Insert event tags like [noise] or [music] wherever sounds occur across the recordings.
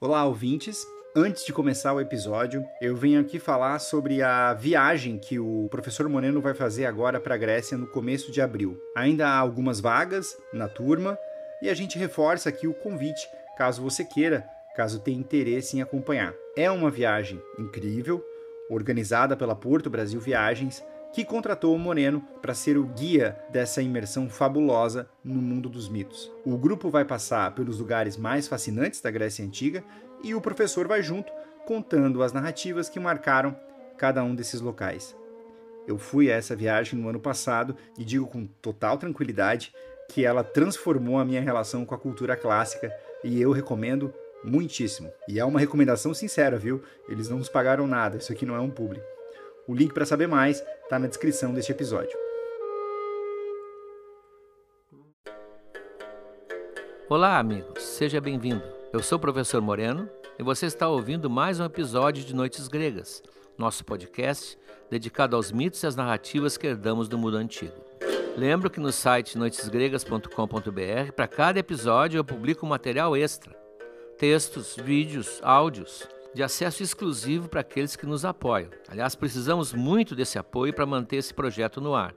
Olá, ouvintes. Antes de começar o episódio, eu venho aqui falar sobre a viagem que o professor Moreno vai fazer agora para a Grécia no começo de abril. Ainda há algumas vagas na turma e a gente reforça aqui o convite, caso você queira, caso tenha interesse em acompanhar. É uma viagem incrível, organizada pela Porto Brasil Viagens, que contratou o Moreno para ser o guia dessa imersão fabulosa no mundo dos mitos. O grupo vai passar pelos lugares mais fascinantes da Grécia Antiga e o professor vai junto contando as narrativas que marcaram cada um desses locais. Eu fui a essa viagem no ano passado e digo com total tranquilidade que ela transformou a minha relação com a cultura clássica e eu recomendo muitíssimo. E é uma recomendação sincera, viu? Eles não nos pagaram nada, isso aqui não é um publi. O link para saber mais está na descrição deste episódio. Olá, amigos, seja bem-vindo. Eu sou o professor Moreno e você está ouvindo mais um episódio de Noites Gregas, nosso podcast dedicado aos mitos e às narrativas que herdamos do mundo antigo. Lembro que no site noitesgregas.com.br, para cada episódio eu publico material extra: textos, vídeos, áudios de acesso exclusivo para aqueles que nos apoiam. Aliás, precisamos muito desse apoio para manter esse projeto no ar.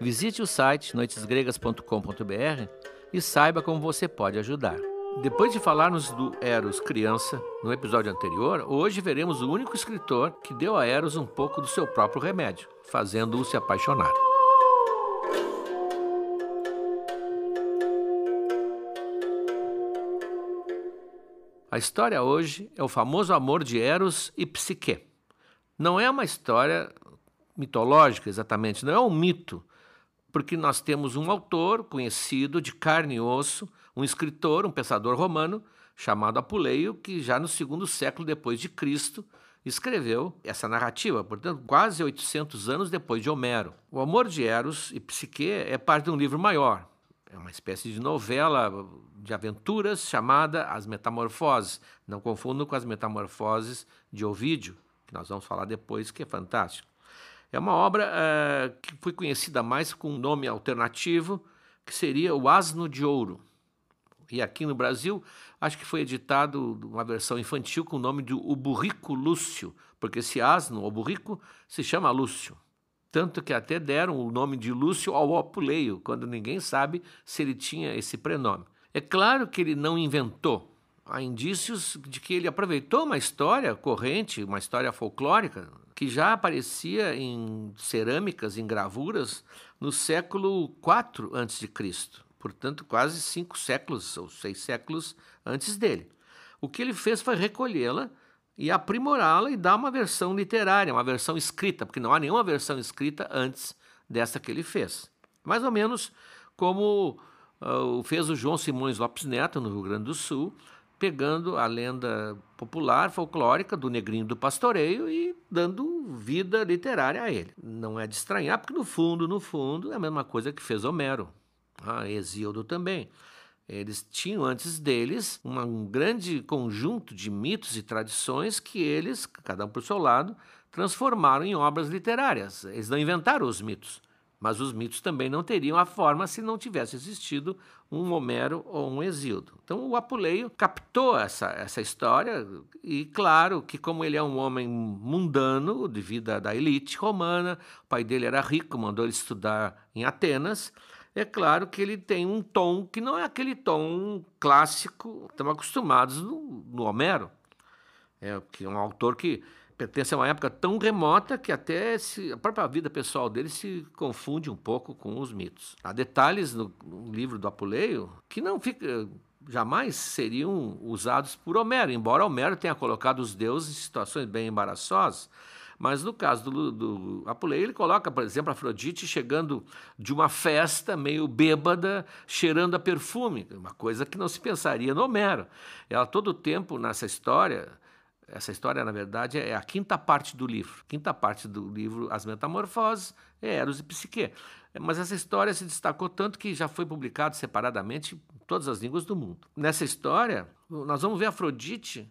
Visite o site noitesgregas.com.br e saiba como você pode ajudar. Depois de falarmos do Eros criança no episódio anterior, hoje veremos o único escritor que deu a Eros um pouco do seu próprio remédio, fazendo-o se apaixonar. A história hoje é o famoso amor de Eros e Psique. Não é uma história mitológica exatamente, não é um mito, porque nós temos um autor conhecido de carne e osso, um escritor, um pensador romano chamado Apuleio, que já no segundo século depois de Cristo escreveu essa narrativa, portanto, quase 800 anos depois de Homero. O amor de Eros e Psique é parte de um livro maior, é uma espécie de novela de aventuras chamada As Metamorfoses. Não confundam com as Metamorfoses de Ovídio, que nós vamos falar depois, que é fantástico. É uma obra uh, que foi conhecida mais com um nome alternativo, que seria O Asno de Ouro. E aqui no Brasil, acho que foi editado uma versão infantil com o nome de O Burrico Lúcio, porque esse asno, o burrico, se chama Lúcio tanto que até deram o nome de Lúcio ao Apuleio, quando ninguém sabe se ele tinha esse prenome. É claro que ele não inventou. Há indícios de que ele aproveitou uma história corrente, uma história folclórica, que já aparecia em cerâmicas, em gravuras, no século IV a.C., portanto, quase cinco séculos ou seis séculos antes dele. O que ele fez foi recolhê-la e aprimorá-la e dar uma versão literária, uma versão escrita, porque não há nenhuma versão escrita antes dessa que ele fez. Mais ou menos como uh, fez o João Simões Lopes Neto, no Rio Grande do Sul, pegando a lenda popular, folclórica do Negrinho do Pastoreio e dando vida literária a ele. Não é de estranhar, porque no fundo, no fundo, é a mesma coisa que fez Homero, ah, Hesíodo também. Eles tinham antes deles um grande conjunto de mitos e tradições que eles, cada um por seu lado, transformaram em obras literárias. Eles não inventaram os mitos, mas os mitos também não teriam a forma se não tivesse existido um Homero ou um Hesíodo. Então o Apuleio captou essa, essa história e, claro, que como ele é um homem mundano, de vida da elite romana, o pai dele era rico, mandou ele estudar em Atenas, é claro que ele tem um tom que não é aquele tom clássico, estamos acostumados no, no Homero, é, que é um autor que pertence a uma época tão remota que até se, a própria vida pessoal dele se confunde um pouco com os mitos. Há detalhes no, no livro do Apuleio que não fica, jamais seriam usados por Homero, embora Homero tenha colocado os deuses em situações bem embaraçosas. Mas no caso do, do ele coloca, por exemplo, Afrodite chegando de uma festa meio bêbada, cheirando a perfume, uma coisa que não se pensaria no Homero. Ela todo o tempo nessa história, essa história, na verdade, é a quinta parte do livro. Quinta parte do livro, As Metamorfoses, é Eros e Psique. Mas essa história se destacou tanto que já foi publicado separadamente em todas as línguas do mundo. Nessa história, nós vamos ver Afrodite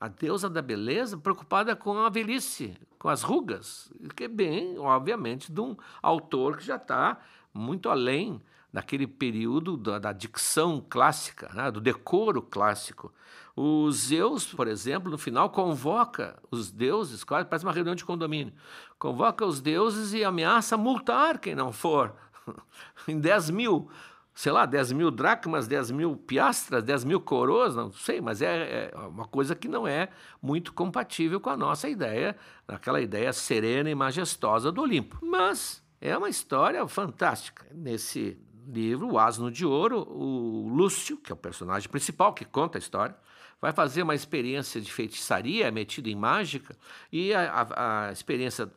a deusa da beleza preocupada com a velhice, com as rugas, que é bem, obviamente, de um autor que já está muito além naquele período da, da dicção clássica, né, do decoro clássico. O Zeus, por exemplo, no final convoca os deuses, quase parece uma reunião de condomínio, convoca os deuses e ameaça multar quem não for, [laughs] em 10 mil, sei lá, 10 mil dracmas, 10 mil piastras, 10 mil coroas, não sei, mas é, é, uma coisa que não é muito compatível com a nossa ideia, aquela ideia serena e majestosa do Olimpo. Mas é uma história fantástica. Nesse livro, O Asno de Ouro, o Lúcio, que é o personagem principal que conta a história, vai fazer uma experiência de feitiçaria metida em mágica e a, a, a experiência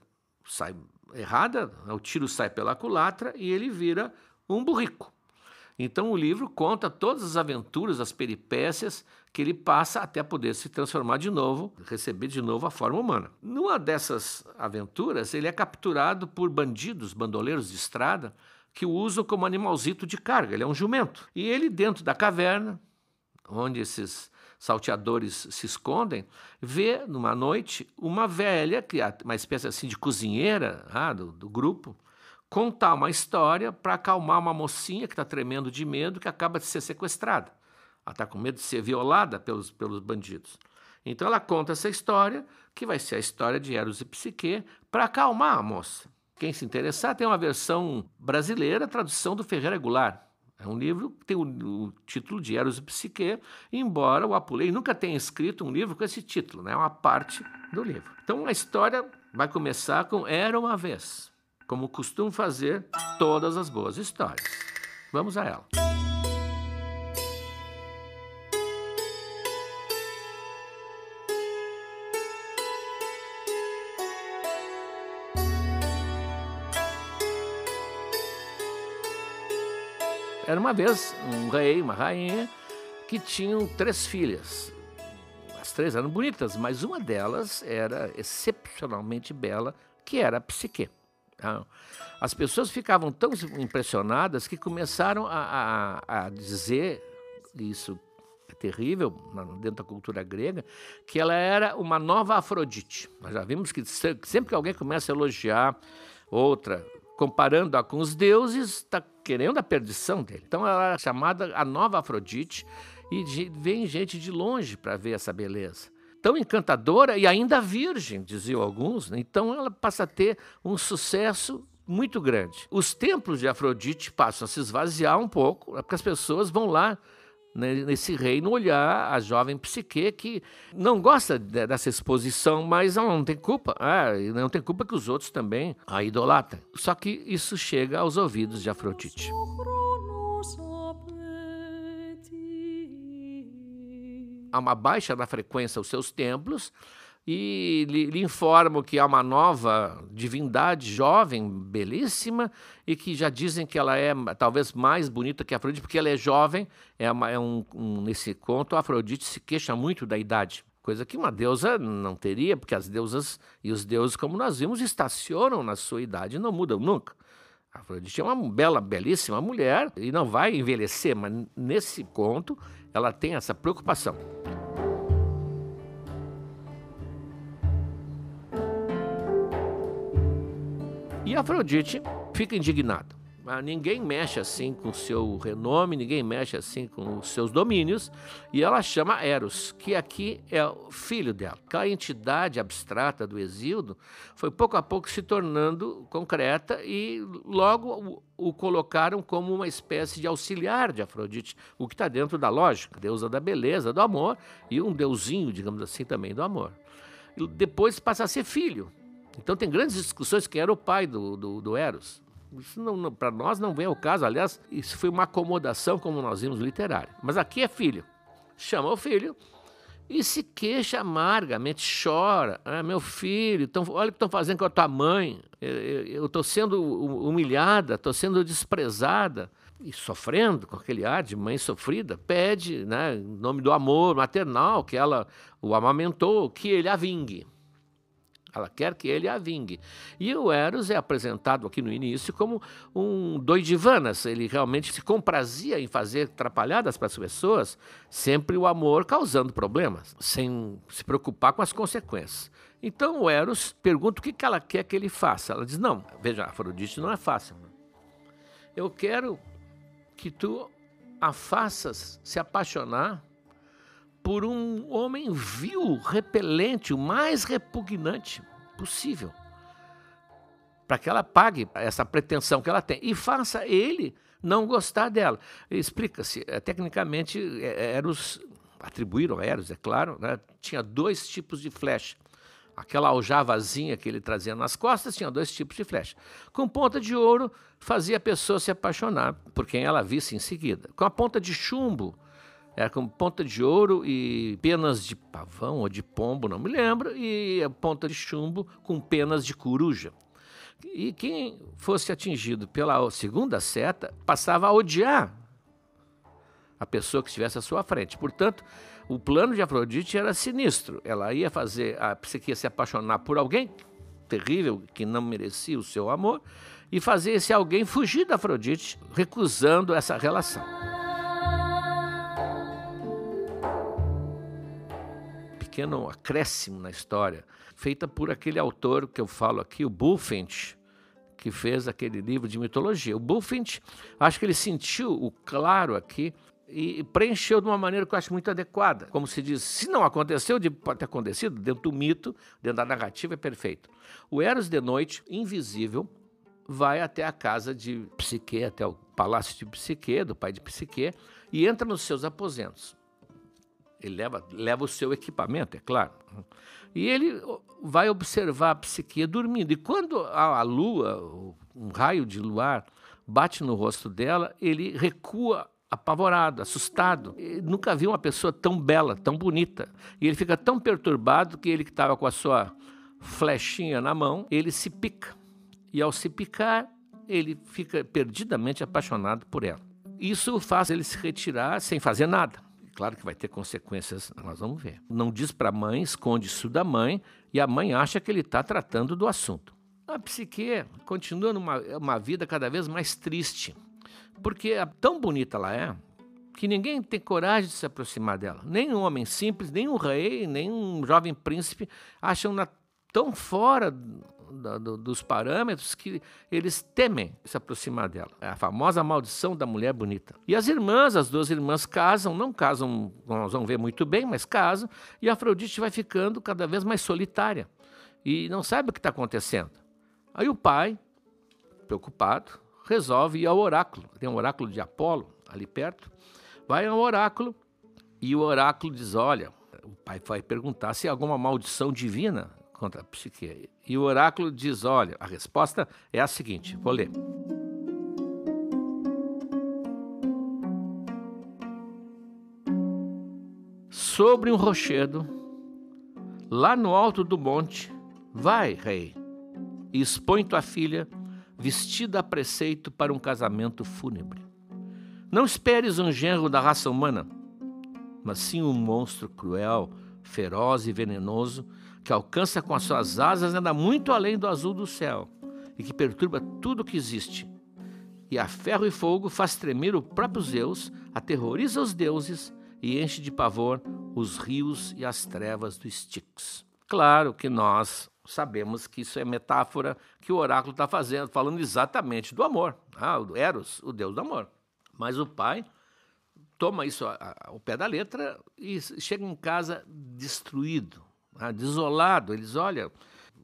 sai errada, o tiro sai pela culatra e ele vira um burrico. Então o livro conta todas as aventuras, as peripécias que ele passa até poder se transformar de novo, receber de novo a forma humana. Numa dessas aventuras, ele é capturado por bandidos, bandoleiros de estrada, que o usam como animalzito de carga. Ele é um jumento. E ele, dentro da caverna, onde esses salteadores se escondem, vê numa noite uma velha, é uma espécie assim de cozinheira ah, do, do grupo, contar uma história para acalmar uma mocinha que está tremendo de medo, que acaba de ser sequestrada. Ela está com medo de ser violada pelos, pelos bandidos. Então ela conta essa história, que vai ser a história de Eros e Psique, para acalmar a moça. Quem se interessar tem uma versão brasileira, tradução do Ferreira Goulart. É um livro que tem o, o, título de Eros e Psique, embora o Apulei nunca tenha escrito um livro com esse título, né? é uma parte do livro. Então a história vai começar com Era uma vez, como costumam fazer todas as boas histórias. Vamos a ela. Era uma vez um rei, uma rainha, que tinham três filhas. As três eram bonitas, mas uma delas era excepcionalmente bela, que era a Psique. Tá? As pessoas ficavam tão impressionadas que começaram a, a, a dizer, isso é terrível dentro da cultura grega, que ela era uma nova Afrodite. Nós já vimos que sempre que alguém começa a elogiar outra, comparando-a com os deuses, está querendo a perdição dele. Então ela é chamada a nova Afrodite e vem gente de longe para ver essa beleza. Tão encantadora e ainda virgem, diziam alguns, né? então ela passa a ter um sucesso muito grande. Os templos de Afrodite passam a se esvaziar um pouco, porque as pessoas vão lá né, nesse reino olhar a jovem psique que não gosta dessa exposição, mas ela não tem culpa. É, não tem culpa que os outros também a idolatrem. Só que isso chega aos ouvidos de Afrodite. Há uma baixa na frequência aos seus templos e lhe, lhe informam que há uma nova divindade jovem, belíssima, e que já dizem que ela é talvez mais bonita que Afrodite, porque ela é jovem. É, uma, é um, um, nesse conto, Afrodite se queixa muito da idade, coisa que uma deusa não teria, porque as deusas e os deuses, como nós vimos, estacionam na sua idade e não mudam nunca. Afrodite é uma bela, belíssima mulher e não vai envelhecer, mas nesse conto ela tem essa preocupação. E Afrodite fica indignada. Mas ninguém mexe assim com o seu renome, ninguém mexe assim com os seus domínios, e ela chama Eros, que aqui é o filho dela. Aquela entidade abstrata do Exíodo foi pouco a pouco se tornando concreta e logo o, o colocaram como uma espécie de auxiliar de Afrodite, o que está dentro da lógica, deusa da beleza, do amor, e um deusinho, digamos assim, também do amor. E depois passa a ser filho, então tem grandes discussões quem era o pai do, do, do Eros. Isso para nós não vem ao caso. Aliás, isso foi uma acomodação, como nós vimos, literária. Mas aqui é filho. Chama o filho e se queixa amargamente, chora. Ah, meu filho, tão, olha o que estão fazendo com a tua mãe. Eu estou sendo humilhada, estou sendo desprezada. E sofrendo com aquele ar de mãe sofrida, pede, né, em nome do amor maternal, que ela o amamentou, que ele a vingue. Ela quer que ele a vingue. E o Eros é apresentado aqui no início como um doidivanas. Ele realmente se comprazia em fazer atrapalhadas para as pessoas, sempre o amor causando problemas, sem se preocupar com as consequências. Então o Eros pergunta o que ela quer que ele faça. Ela diz: Não, veja, Afrodite não é fácil. Eu quero que tu a faças se apaixonar por um homem vil, repelente, o mais repugnante possível. Para que ela pague essa pretensão que ela tem e faça ele não gostar dela. Explica-se, é, tecnicamente, é, Eros, atribuíram a Eros, é claro, né, tinha dois tipos de flecha. Aquela aljavazinha que ele trazia nas costas tinha dois tipos de flecha. Com ponta de ouro, fazia a pessoa se apaixonar por quem ela visse em seguida. Com a ponta de chumbo, era com ponta de ouro e penas de pavão ou de pombo, não me lembro, e ponta de chumbo com penas de coruja. E quem fosse atingido pela segunda seta passava a odiar a pessoa que estivesse à sua frente. Portanto, o plano de Afrodite era sinistro. Ela ia fazer a psique se apaixonar por alguém terrível que não merecia o seu amor e fazer esse alguém fugir da Afrodite, recusando essa relação. Pequeno acréscimo na história feita por aquele autor que eu falo aqui, o Bulfinch, que fez aquele livro de mitologia. O Bulfinch, acho que ele sentiu o claro aqui e preencheu de uma maneira que eu acho muito adequada. Como se diz, se não aconteceu, pode ter acontecido, dentro do mito, dentro da narrativa, é perfeito. O Eros de noite, invisível, vai até a casa de Psique, até o palácio de Psique, do pai de Psique, e entra nos seus aposentos. Ele leva, leva o seu equipamento, é claro. E ele vai observar a psique dormindo. E quando a, a lua, um raio de luar, bate no rosto dela, ele recua apavorado, assustado. Ele nunca viu uma pessoa tão bela, tão bonita. E ele fica tão perturbado que ele que estava com a sua flechinha na mão, ele se pica. E ao se picar, ele fica perdidamente apaixonado por ela. Isso faz ele se retirar sem fazer nada. Claro que vai ter consequências, nós vamos ver. Não diz para a mãe, esconde isso da mãe, e a mãe acha que ele está tratando do assunto. A psique continua numa uma vida cada vez mais triste, porque é tão bonita ela é, que ninguém tem coragem de se aproximar dela. Nem um homem simples, nem um rei, nem um jovem príncipe acham-na tão fora da, do, dos parâmetros que eles temem se aproximar dela. É a famosa maldição da mulher bonita. E as irmãs, as duas irmãs casam, não casam, nós vamos ver muito bem, mas casam, e Afrodite vai ficando cada vez mais solitária e não sabe o que está acontecendo. Aí o pai, preocupado, resolve ir ao oráculo. Tem um oráculo de Apolo ali perto. Vai ao oráculo e o oráculo diz: Olha, o pai vai perguntar se há alguma maldição divina contra a psique. E o oráculo diz: olha, a resposta é a seguinte: vou ler. Sobre um rochedo, lá no alto do monte, vai, rei, e expõe tua filha, vestida a preceito para um casamento fúnebre. Não esperes um genro da raça humana, mas sim um monstro cruel, feroz e venenoso que alcança com as suas asas anda muito além do azul do céu e que perturba tudo o que existe. E a ferro e fogo faz tremer o próprio Zeus, aterroriza os deuses e enche de pavor os rios e as trevas do Styx. Claro que nós sabemos que isso é metáfora que o oráculo está fazendo, falando exatamente do amor, ah, o Eros, o deus do amor. Mas o pai toma isso ao pé da letra e chega em casa destruído, desolado. Eles, olha,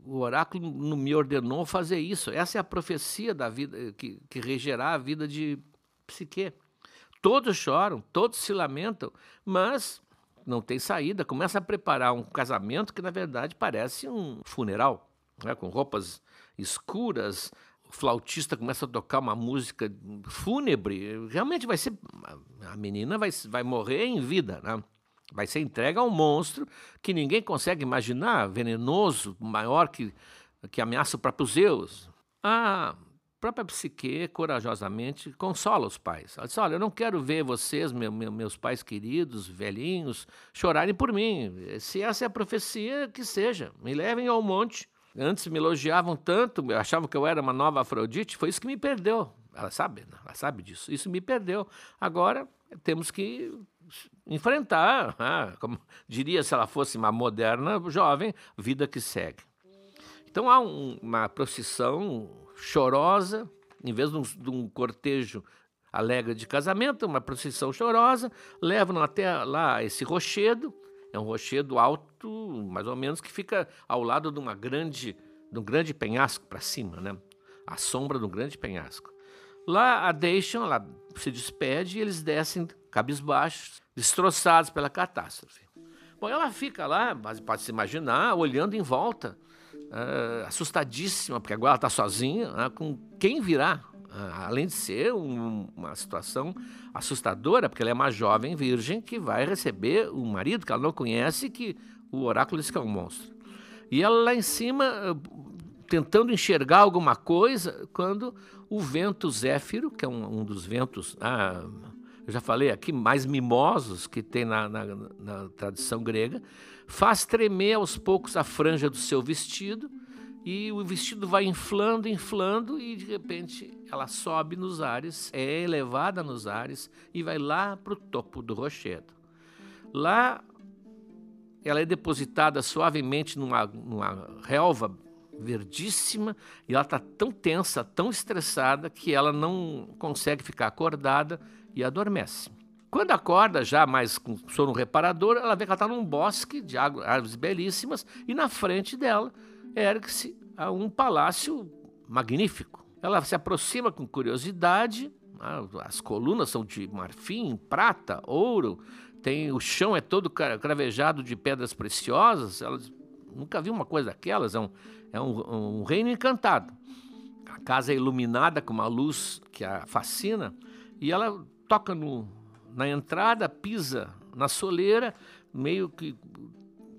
o oráculo não me ordenou fazer isso. Essa é a profecia da vida que, que regerá a vida de Psique. Todos choram, todos se lamentam, mas não tem saída. Começa a preparar um casamento que, na verdade, parece um funeral, né? com roupas escuras. O flautista começa a tocar uma música fúnebre. Realmente vai ser. A menina vai, vai morrer em vida, né? Vai ser entregue a um monstro que ninguém consegue imaginar, venenoso, maior que, que ameaça o próprio Zeus. A própria Psique, corajosamente, consola os pais. Ela diz, olha, eu não quero ver vocês, meu, meu, meus pais queridos, velhinhos, chorarem por mim. Se essa é a profecia, que seja. Me levem ao monte. Antes me elogiavam tanto, achavam que eu era uma nova Afrodite, foi isso que me perdeu. Ela sabe, né? ela sabe disso. Isso me perdeu. Agora temos que enfrentar, ah, como diria se ela fosse uma moderna jovem, vida que segue. Então há um, uma procissão chorosa, em vez de um, de um cortejo alegre de casamento, uma procissão chorosa, levam até lá esse rochedo, é um rochedo alto, mais ou menos, que fica ao lado de uma grande, de um grande penhasco para cima, né? A sombra de um grande penhasco. Lá a deixam, ela se despede e eles descem cabisbaixos, destroçados pela catástrofe. Bom, ela fica lá, pode se imaginar, olhando em volta, uh, assustadíssima, porque agora ela está sozinha, uh, com quem virá. Uh, além de ser um, uma situação assustadora, porque ela é uma jovem virgem que vai receber um marido que ela não conhece, que o oráculo diz que é um monstro. E ela lá em cima, tentando enxergar alguma coisa, quando o vento zéfiro, que é um, um dos ventos ah, eu já falei aqui, mais mimosos que tem na, na, na tradição grega, faz tremer aos poucos a franja do seu vestido e o vestido vai inflando, inflando e de repente ela sobe nos ares, é elevada nos ares e vai lá para o topo do rochedo. Lá ela é depositada suavemente numa, numa relva verdíssima e ela está tão tensa, tão estressada que ela não consegue ficar acordada e adormece. Quando acorda, já mais com sono reparador, ela vê que ela está num bosque de árvores belíssimas e na frente dela ergue-se um palácio magnífico. Ela se aproxima com curiosidade, ah, as colunas são de marfim, prata, ouro, tem o chão é todo cravejado de pedras preciosas. Ela nunca viu uma coisa daquelas, é um, é um, um reino encantado. A casa é iluminada com uma luz que a fascina e ela toca no, na entrada, pisa na soleira, meio que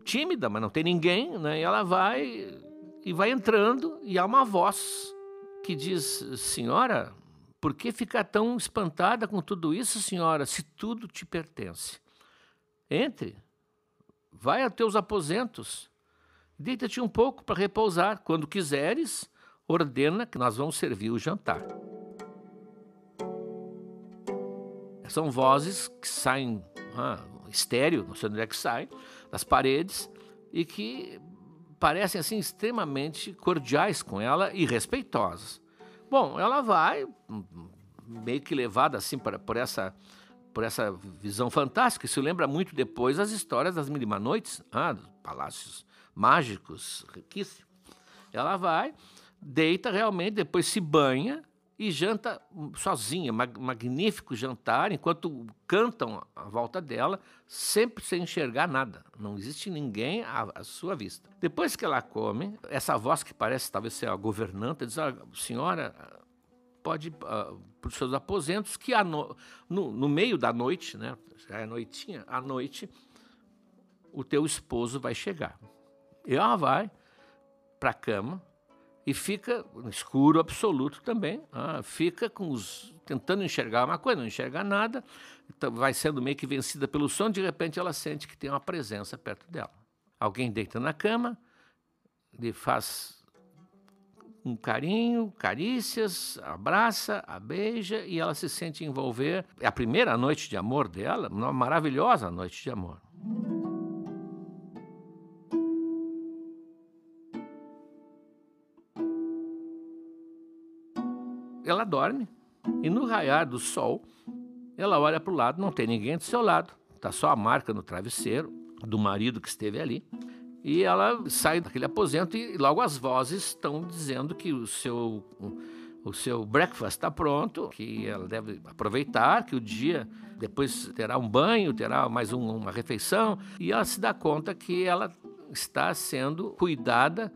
tímida, mas não tem ninguém, né? E ela vai e vai entrando e há uma voz que diz: "Senhora, por que ficar tão espantada com tudo isso, senhora, se tudo te pertence? Entre, vai a teus aposentos, deita-te um pouco para repousar. Quando quiseres, ordena que nós vamos servir o jantar." São vozes que saem, ah, estéreo, não sei onde é que sai, das paredes, e que parecem assim extremamente cordiais com ela e respeitosas. Bom, ela vai meio que levada assim por, por essa por essa visão fantástica. Isso lembra muito depois as histórias das Mil e Uma Noites, ah, dos palácios mágicos, riquíssimos. Ela vai, deita realmente, depois se banha e janta sozinha, mag magnífico jantar, enquanto cantam à volta dela, sempre sem enxergar nada. Não existe ninguém à, à sua vista. Depois que ela come, essa voz que parece talvez ser a governanta diz: ah, senhora, pode uh, para os seus aposentos, que no, no, no, meio da noite, né, já é noitinha, à noite, o teu esposo vai chegar. E ela vai para a cama, e fica escuro absoluto também, ah, fica com os tentando enxergar uma coisa, não enxerga nada, então vai sendo meio que vencida pelo som, de repente ela sente que tem uma presença perto dela. Alguém deita na cama, lhe faz um carinho, carícias, abraça, a beija e ela se sente envolver. É a primeira noite de amor dela, uma maravilhosa noite de amor. Ela dorme e no raiar do sol, ela olha para o lado, não tem ninguém do seu lado, está só a marca no travesseiro do marido que esteve ali. E ela sai daquele aposento e logo as vozes estão dizendo que o seu o seu breakfast está pronto, que ela deve aproveitar, que o dia depois terá um banho, terá mais um, uma refeição, e ela se dá conta que ela está sendo cuidada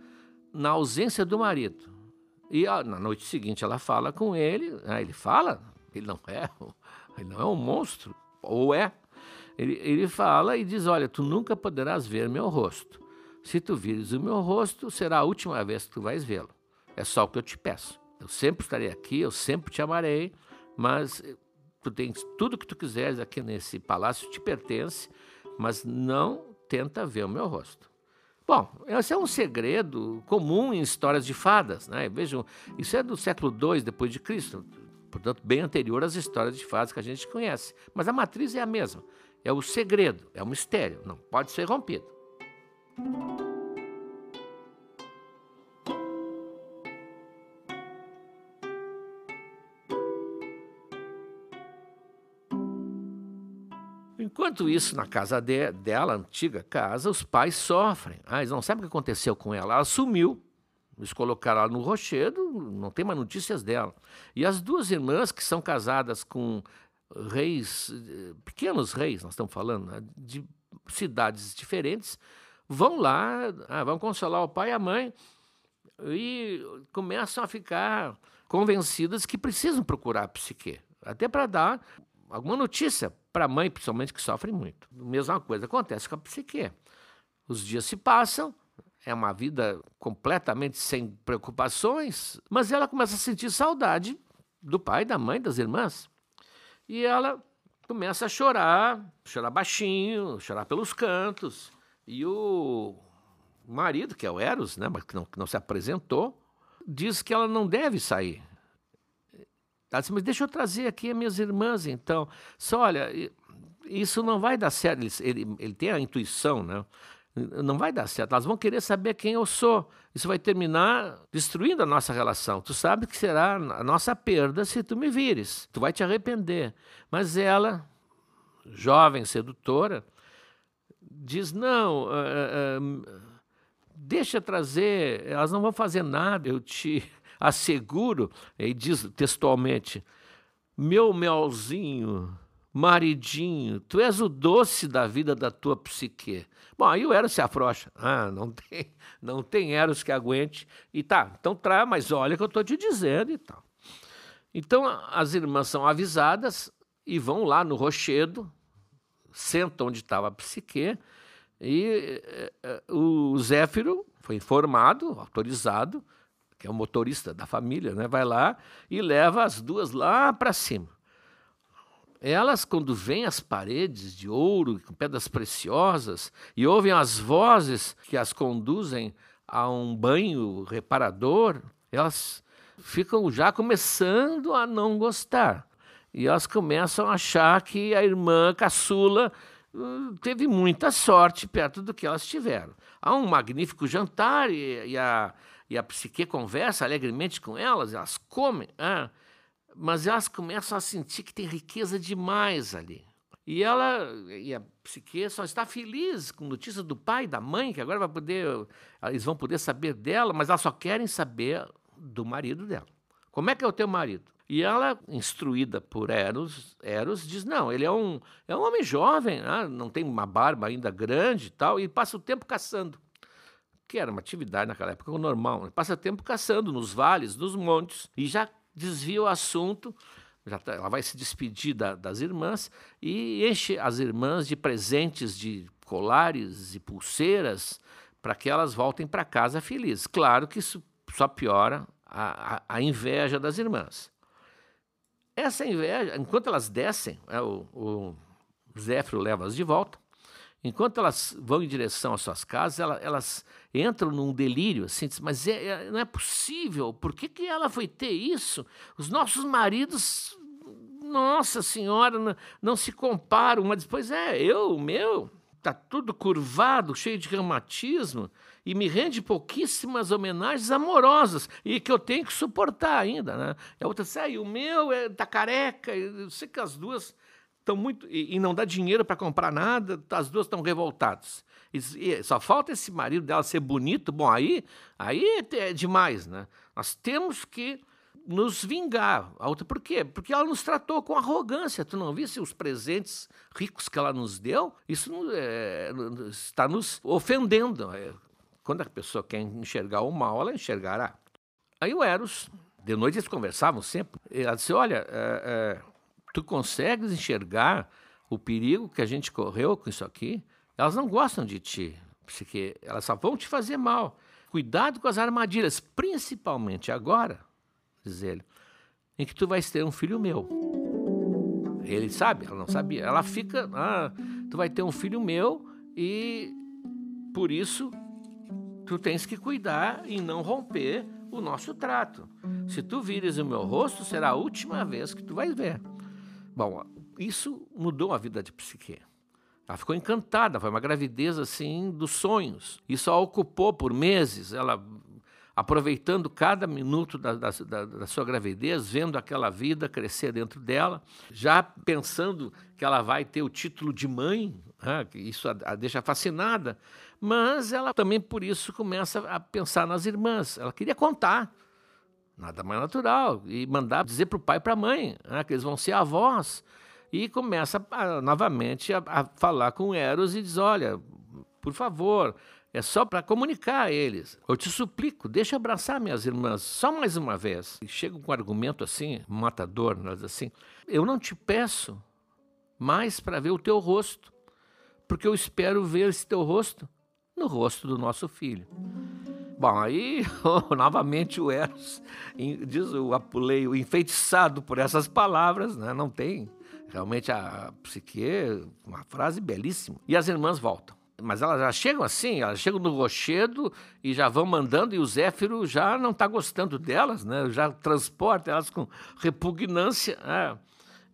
na ausência do marido. E na noite seguinte ela fala com ele, né? ele fala, ele não é, ele não é um monstro, ou é. Ele, ele fala e diz: Olha, tu nunca poderás ver meu rosto. Se tu vires o meu rosto, será a última vez que tu vais vê-lo. É só o que eu te peço. Eu sempre estarei aqui, eu sempre te amarei, mas tu tens tudo que tu quiseres aqui nesse palácio te pertence, mas não tenta ver o meu rosto. Bom, esse é um segredo comum em histórias de fadas, né? Vejam, isso é do século II depois de Cristo, portanto bem anterior às histórias de fadas que a gente conhece. Mas a matriz é a mesma. É o segredo, é o mistério, não pode ser rompido. Enquanto isso, na casa de, dela, antiga casa, os pais sofrem. Ah, eles não sabem o que aconteceu com ela. Ela sumiu. Eles colocaram ela no rochedo, não tem mais notícias dela. E as duas irmãs, que são casadas com reis, pequenos reis, nós estamos falando, né, de cidades diferentes, vão lá, ah, vão consolar o pai e a mãe e começam a ficar convencidas que precisam procurar a psique, até para dar alguma notícia para a mãe, principalmente, que sofre muito. Mesma coisa acontece com a psique. Os dias se passam, é uma vida completamente sem preocupações, mas ela começa a sentir saudade do pai, da mãe, das irmãs. E ela começa a chorar, chorar baixinho, chorar pelos cantos. E o marido, que é o Eros, né, mas que não, que não se apresentou, diz que ela não deve sair. Ela disse, mas deixa eu trazer aqui as minhas irmãs, então. Só, olha, isso não vai dar certo. Ele, ele, ele tem a intuição, né? Não vai dar certo. Elas vão querer saber quem eu sou. Isso vai terminar destruindo a nossa relação. Tu sabe que será a nossa perda se tu me vires. Tu vai te arrepender. Mas ela, jovem, sedutora, diz: não, uh, uh, deixa trazer, elas não vão fazer nada, eu te asseguro. E diz textualmente: meu melzinho maridinho, tu és o doce da vida da tua psique. Bom, aí o Eros se afrouxa. Ah, não [laughs] tem, não tem Eros que aguente. E tá, então traz, mas olha que eu estou te dizendo e tal. Então as irmãs são avisadas e vão lá no rochedo, sentam onde estava a psique, e uh, o Zéfiro foi informado, autorizado, que é o motorista da família, né, vai lá e leva as duas lá para cima. Elas, quando veem as paredes de ouro, com pedras preciosas, e ouvem as vozes que as conduzem a um banho reparador, elas ficam já começando a não gostar. E elas começam a achar que a irmã caçula uh, teve muita sorte perto do que elas tiveram. Há um magnífico jantar e, e a, e a psique conversa alegremente com elas, elas comem. Ah, mas elas começam a sentir que tem riqueza demais ali. E ela, e a psique só está feliz com notícia do pai, da mãe, que agora vai poder, eles vão poder saber dela, mas elas só querem saber do marido dela. Como é que é o teu marido? E ela, instruída por Eros, Eros diz: não, ele é um, é um homem jovem, né? não tem uma barba ainda grande e tal, e passa o tempo caçando. Que era uma atividade naquela época normal. Né? Passa tempo caçando nos vales, nos montes, e já desvia o assunto, tá, ela vai se despedir da, das irmãs e enche as irmãs de presentes de colares e pulseiras para que elas voltem para casa felizes. Claro que isso só piora a, a, a, inveja das irmãs. Essa inveja, enquanto elas descem, é, o, o Zéfiro leva-as de volta, Enquanto elas vão em direção às suas casas, elas entram num delírio, assim, mas é, é, não é possível, por que, que ela foi ter isso? Os nossos maridos, nossa senhora, não, não se comparam, mas depois é, eu, o meu, está tudo curvado, cheio de reumatismo, e me rende pouquíssimas homenagens amorosas, e que eu tenho que suportar ainda. Né? E a outra diz, ah, o meu é, tá careca, eu sei que as duas estão muito e, e, não dá dinheiro para comprar nada, as duas estão revoltadas. Só falta esse marido dela ser bonito, bom, aí, aí é, é demais, né? Nós temos que nos vingar. A outra, por quê? Porque ela nos tratou com arrogância. Tu não visse os presentes ricos que ela nos deu? Isso é, está nos ofendendo. É, quando a pessoa quer enxergar o mal, ela enxergará. Aí o Eros, de noite eles conversavam sempre. Ela disse: Olha, é, é tu consegues enxergar o perigo que a gente correu com isso aqui? Elas não gostam de ti, porque elas só vão te fazer mal. Cuidado com as armadilhas, principalmente agora, diz ele, em que tu vais ter um filho meu. Ele sabe, ela não sabia. Ela fica, ah, tu vai ter um filho meu e por isso tu tens que cuidar e não romper o nosso trato. Se tu vires o meu rosto, será a última vez que tu vais ver. Bom, isso mudou a vida de Psique. Ela ficou encantada, foi uma gravidez assim dos sonhos. Isso a ocupou por meses. Ela aproveitando cada minuto da, da, da, sua gravidez, vendo aquela vida crescer dentro dela, já pensando que ela vai ter o título de mãe, né, isso a, a deixa fascinada, mas ela também por isso começa a pensar nas irmãs. Ela queria contar, nada mais natural, e mandar dizer para o pai e para a mãe né, que eles vão ser avós. E começa a, novamente a, a falar com Eros e diz: Olha, por favor, é só para comunicar a eles. Eu te suplico, deixa eu abraçar minhas irmãs só mais uma vez. E chega com um argumento assim, matador, mas assim: Eu não te peço mais para ver o teu rosto, porque eu espero ver esse teu rosto no rosto do nosso filho. Bom, aí [laughs] novamente o Eros, diz o Apuleio, enfeitiçado por essas palavras, né? não tem. Realmente a psique, uma frase belíssima. E as irmãs voltam mas elas já chegam assim, elas chegam no rochedo e já vão mandando, e o Zéfiro já não está gostando delas, né? já transporta elas com repugnância. Né?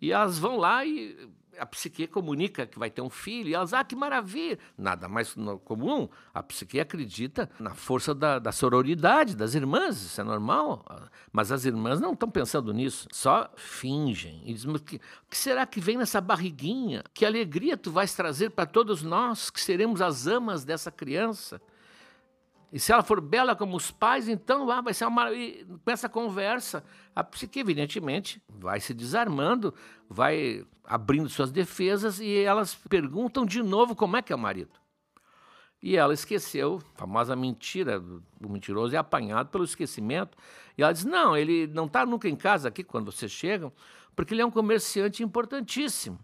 E elas vão lá e a psique comunica que vai ter um filho, e elas, ah, que maravilha! Nada mais comum. A psique acredita na força da, da sororidade das irmãs, isso é normal. Mas as irmãs não estão pensando nisso, só fingem. E dizem, que, que será que vem nessa barriguinha? Que alegria tu vais trazer para todos nós, que seremos as amas dessa criança? E se ela for bela como os pais, então ah, vai ser uma. E com essa conversa, a psique, evidentemente, vai se desarmando, vai abrindo suas defesas e elas perguntam de novo como é que é o marido. E ela esqueceu, a famosa mentira, o mentiroso é apanhado pelo esquecimento. E ela diz: Não, ele não está nunca em casa aqui quando vocês chegam, porque ele é um comerciante importantíssimo.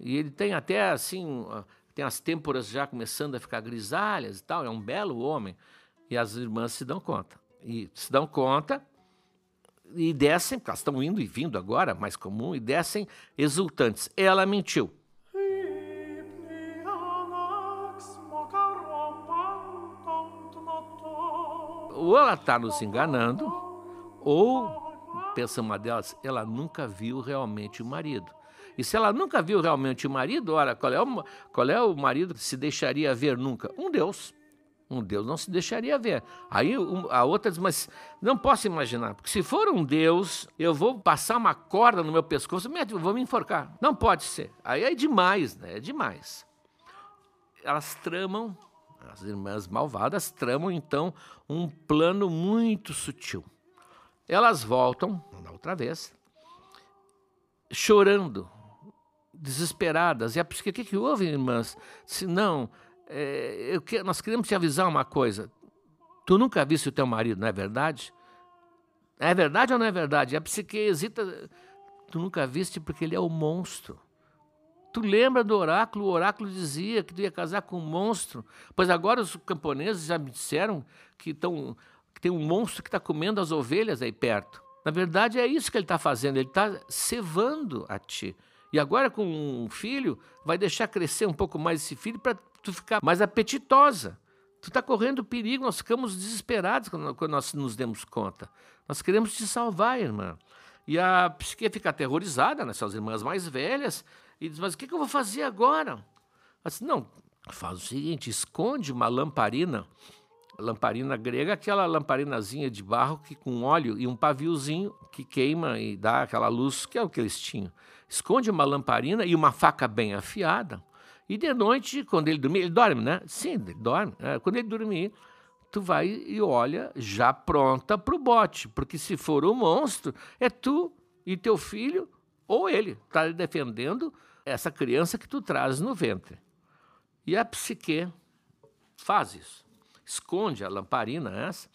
E ele tem até assim tem as têmporas já começando a ficar grisalhas e tal, é um belo homem. E as irmãs se dão conta. E se dão conta e descem, porque elas estão indo e vindo agora, mais comum, e descem exultantes. Ela mentiu. Ou ela está nos enganando, ou, pensa uma delas, ela nunca viu realmente o marido. E se ela nunca viu realmente o marido, ora, qual é o, qual é o marido que se deixaria ver nunca? Um Deus. Um Deus não se deixaria ver. Aí a outra diz, mas não posso imaginar, porque se for um Deus, eu vou passar uma corda no meu pescoço, vou me enforcar. Não pode ser. Aí é demais, né? É demais. Elas tramam, as irmãs malvadas tramam então um plano muito sutil. Elas voltam, na outra vez, chorando, desesperadas. E a psique, o que, que houve, irmãs? Se não, é, que, nós queremos te avisar uma coisa. Tu nunca viste o teu marido, não é verdade? É verdade ou não é verdade? A psique hesita. Tu nunca viste porque ele é o monstro. Tu lembra do oráculo? O oráculo dizia que tu ia casar com um monstro. Pois agora os camponeses já me disseram que, tão, que tem um monstro que está comendo as ovelhas aí perto. Na verdade, é isso que ele está fazendo. Ele está cevando a ti. E agora, com um filho, vai deixar crescer um pouco mais esse filho para tu ficar mais apetitosa. Tu está correndo perigo, nós ficamos desesperados quando, nós nos demos conta. Nós queremos te salvar, irmã. E a psique fica aterrorizada, né, suas irmãs mais velhas, e diz: Mas o que, eu vou fazer agora? Diz: Não, faz o seguinte: esconde uma lamparina, lamparina grega, aquela lamparinazinha de barro que com óleo e um paviozinho que queima e dá aquela luz, que é o que eles tinham esconde uma lamparina e uma faca bem afiada. E de noite, quando ele dormir, ele dorme, né? Sim, ele dorme. É, quando ele dormir, tu vai e olha já pronta para o bote, porque se for um monstro, é tu e teu filho ou ele está defendendo essa criança que tu traz no ventre. E a psique faz isso. Esconde a lamparina essa,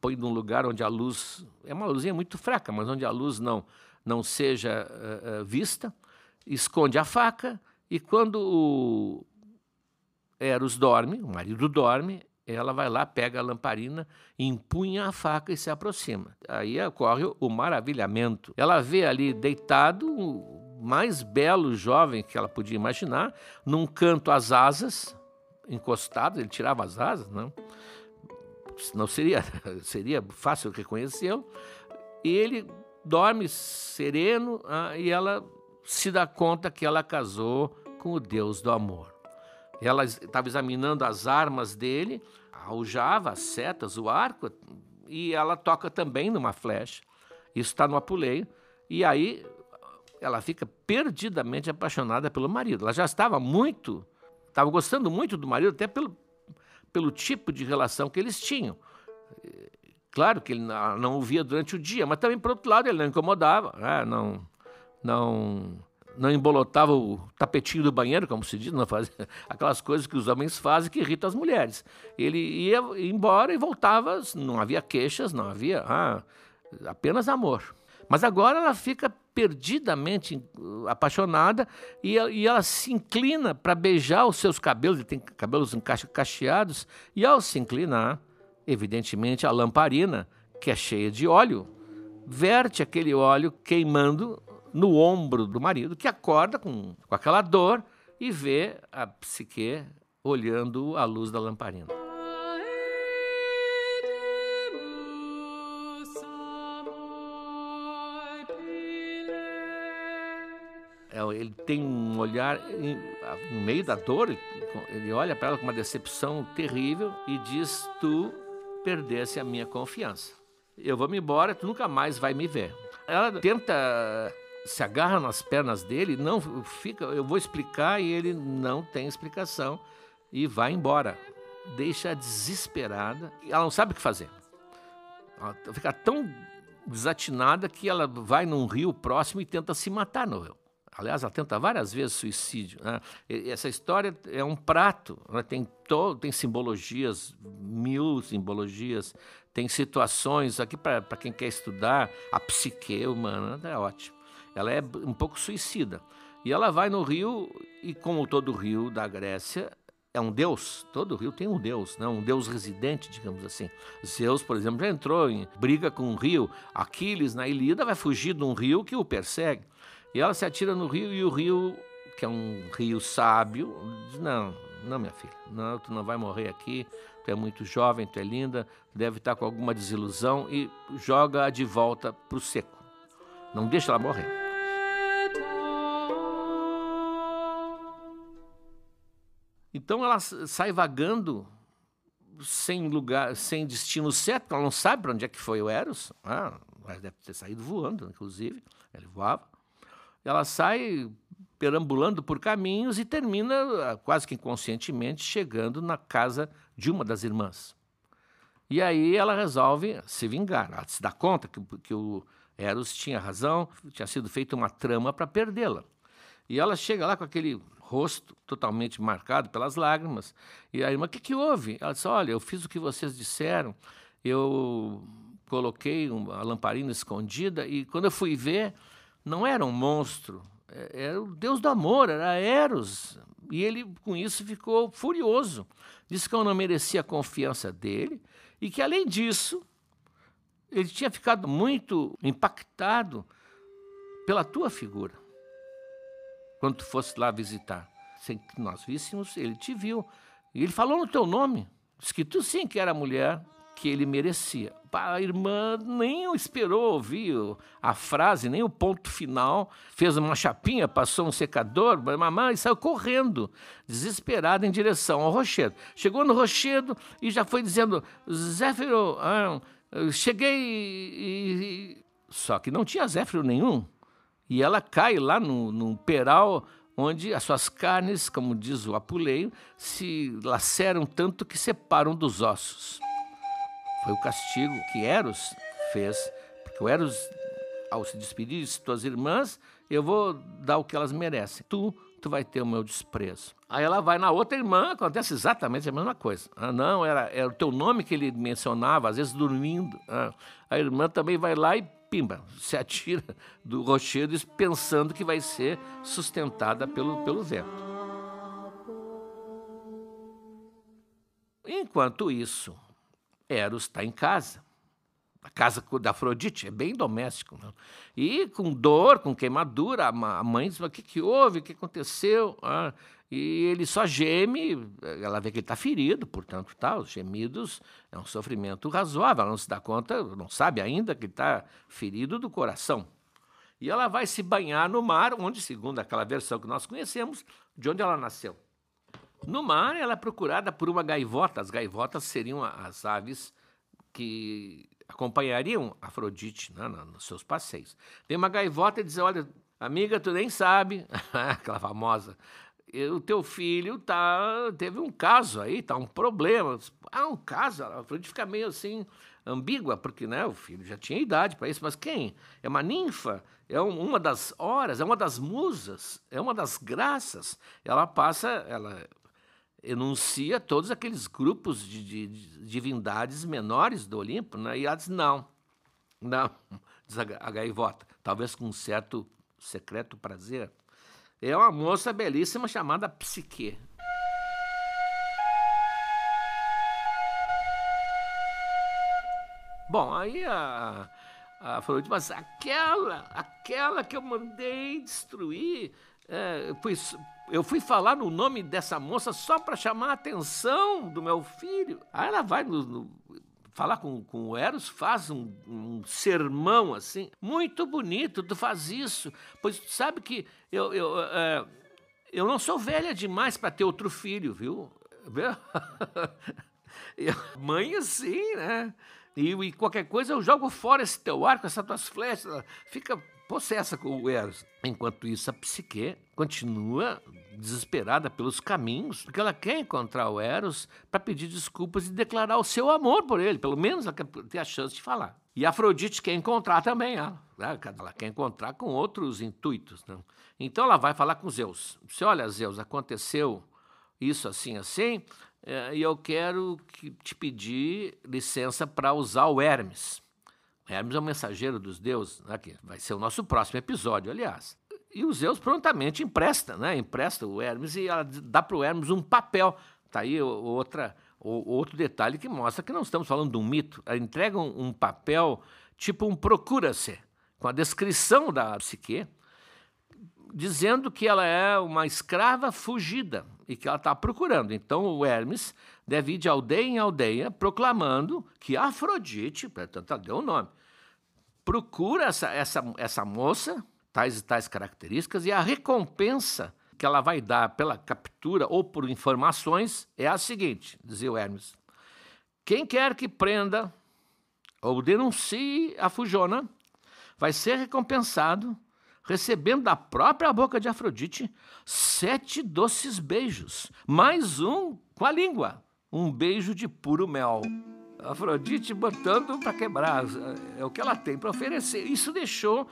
põe num lugar onde a luz é uma luzinha muito fraca, mas onde a luz não não seja uh, vista, esconde a faca e quando o Eros dorme, o marido dorme, ela vai lá, pega a lamparina, empunha a faca e se aproxima. Aí ocorre o maravilhamento. Ela vê ali deitado o mais belo jovem que ela podia imaginar, num canto as asas, encostado, ele tirava as asas, não? Não seria, [laughs] seria fácil reconhecê-lo. E ele dorme sereno ah, e ela se dá conta que ela casou com o Deus do amor. Ela estava examinando as armas dele, a aljava, as setas, o arco, e ela toca também numa flecha. Isso está no apuleio. E aí ela fica perdidamente apaixonada pelo marido. Ela já estava muito, estava gostando muito do marido, até pelo, pelo tipo de relação que eles tinham. Claro que ele não o via durante o dia, mas também, por outro lado, ele não incomodava, né? não, não, não embolotava o tapetinho do banheiro, como se diz, não fazia [laughs] aquelas coisas que os homens fazem que irritam as mulheres. Ele ia embora e voltava, não havia queixas, não havia ah, apenas amor. Mas agora ela fica perdidamente apaixonada e, e ela se inclina para beijar os seus cabelos, ele tem cabelos cacheados, e ao se inclinar, evidentemente a lamparina, que é cheia de óleo, verte aquele óleo queimando no ombro do marido, que acorda com, com aquela dor e vê a psique olhando a luz da lamparina. É, ele tem um olhar no meio da dor, ele olha para ela com uma decepção terrível e diz: Tu perdesse a minha confiança. Eu vou me embora, tu nunca mais vai me ver. Ela tenta se agarra nas pernas dele, não fica, eu vou explicar e ele não tem explicação e vai embora. Deixa desesperada, ela não sabe o que fazer. Ela fica tão desatinada que ela vai num rio próximo e tenta se matar no rio. Aliás, ela tenta várias vezes suicídio. Né? Essa história é um prato, né? tem, to, tem simbologias, mil simbologias, tem situações. Aqui, para quem quer estudar a psique humana, é ótimo. Ela é um pouco suicida. E ela vai no rio, e como todo rio da Grécia, é um deus. Todo rio tem um deus, né? um deus residente, digamos assim. Zeus, por exemplo, já entrou em briga com um rio. Aquiles, na Ilíada, vai fugir de um rio que o persegue. E ela se atira no rio e o rio, que é um rio sábio, diz: Não, não, minha filha, não, tu não vai morrer aqui. Tu é muito jovem, tu é linda, deve estar com alguma desilusão e joga-a de volta para o seco. Não deixa ela morrer. Então ela sai vagando sem lugar, sem destino certo, ela não sabe para onde é que foi o Eros. Ah, deve ter saído voando, inclusive. Ele voava. Ela sai perambulando por caminhos e termina, ah, quase que inconscientemente, chegando na casa de uma das irmãs. E aí ela resolve se vingar. Ela se dá conta que, que o Eros tinha razão, tinha sido feita uma trama para perdê-la. E ela chega lá com aquele rosto totalmente marcado pelas lágrimas. E a irmã, o que, que houve? Ela disse: Olha, eu fiz o que vocês disseram, eu coloquei uma lamparina escondida e quando eu fui ver, não era um monstro, é, era o Deus do amor, era Eros. E ele, com isso, ficou furioso. Disse que eu não merecia a confiança dele e que, além disso, ele tinha ficado muito impactado pela tua figura. Quando tu fosse lá visitar, sem que nós víssemos, ele te viu. E ele falou no teu nome. Disse que tu sim que era a mulher que ele merecia. A irmã nem esperou ouvir a frase, nem o ponto final. Fez uma chapinha, passou um secador, mamãe, saiu correndo, desesperada, em direção ao rochedo. Chegou no rochedo e já foi dizendo: Zéfiro, ah, cheguei e, Só que não tinha Zéfiro nenhum. E ela cai lá no, no peral onde as suas carnes, como diz o apuleio, se laceram tanto que separam dos ossos. Foi o castigo que Eros fez, porque o Eros, ao se despedir de tuas irmãs, eu vou dar o que elas merecem. Tu, tu vai ter o meu desprezo. Aí ela vai na outra irmã, acontece exatamente a mesma coisa. Ah, não, era, era o teu nome que ele mencionava, às vezes dormindo. Ah, a irmã também vai lá e pimba, se atira do rochedo pensando que vai ser sustentada pelo, pelo vento. Enquanto isso, Eros está em casa. A casa da Afrodite é bem doméstico. E com dor, com queimadura, a mãe diz: o que, que houve? O que aconteceu? Ah, e ele só geme, ela vê que ele está ferido, portanto, tá, os gemidos é um sofrimento razoável, ela não se dá conta, não sabe ainda que está ferido do coração. E ela vai se banhar no mar, onde, segundo aquela versão que nós conhecemos, de onde ela nasceu. No mar, ela é procurada por uma gaivota. As gaivotas seriam as aves que acompanhariam Afrodite né, nos seus passeios. Tem uma gaivota e diz: Olha, amiga, tu nem sabe, [laughs] aquela famosa, o teu filho tá, teve um caso aí, tá um problema. Ah, um caso? A Afrodite fica meio assim, ambígua, porque né, o filho já tinha idade para isso, mas quem? É uma ninfa? É uma das horas, é uma das musas, é uma das graças. Ela passa, ela enuncia todos aqueles grupos de, de, de divindades menores do Olimpo, né? e ela diz: não, não, [laughs] diz a, gaivota, talvez com um certo secreto prazer. É uma moça belíssima chamada Psique. Bom, aí a, a Afrodite, mas aquela, aquela que eu mandei destruir, é, fui, eu fui falar no nome dessa moça só para chamar a atenção do meu filho. Aí ela vai no, no, falar com, com o Eros, faz um, um, sermão assim, muito bonito, tu faz isso, pois tu sabe que eu, eu, é, eu não sou velha demais para ter outro filho, viu? [laughs] Mãe assim, né? E, e, qualquer coisa eu jogo fora esse teu arco, essas tuas flechas, fica possessa o Eros. Enquanto isso, a Psique continua desesperada pelos caminhos, porque ela quer encontrar o Eros para pedir desculpas e declarar o seu amor por ele, pelo menos ela quer ter a chance de falar. E Afrodite quer encontrar também ela, né? ela quer encontrar com outros intuitos. Né? Então ela vai falar com Zeus. Se olha, Zeus, aconteceu isso assim, assim, é, e eu quero que, te pedir licença para usar o Hermes. Hermes é o mensageiro dos deuses, né, que vai ser o nosso próximo episódio, aliás. E o Zeus prontamente empresta, né? Empresta o Hermes e ela dá para o Hermes um papel. Tá aí outra, outro detalhe que mostra que não estamos falando de um mito. Ela entrega um, um papel tipo um procura-se, com a descrição da psique, dizendo que ela é uma escrava fugida e que ela está procurando. Então o Hermes deve ir de aldeia em aldeia proclamando que Afrodite, portanto ela deu o nome, procura essa, essa, essa moça, tais e tais características, e a recompensa que ela vai dar pela captura ou por informações é a seguinte, dizia o Hermes. Quem quer que prenda ou denuncie a Fujona vai ser recompensado recebendo da própria boca de Afrodite sete doces beijos, mais um com a língua, um beijo de puro mel. Afrodite botando para quebrar, é o que ela tem para oferecer. Isso deixou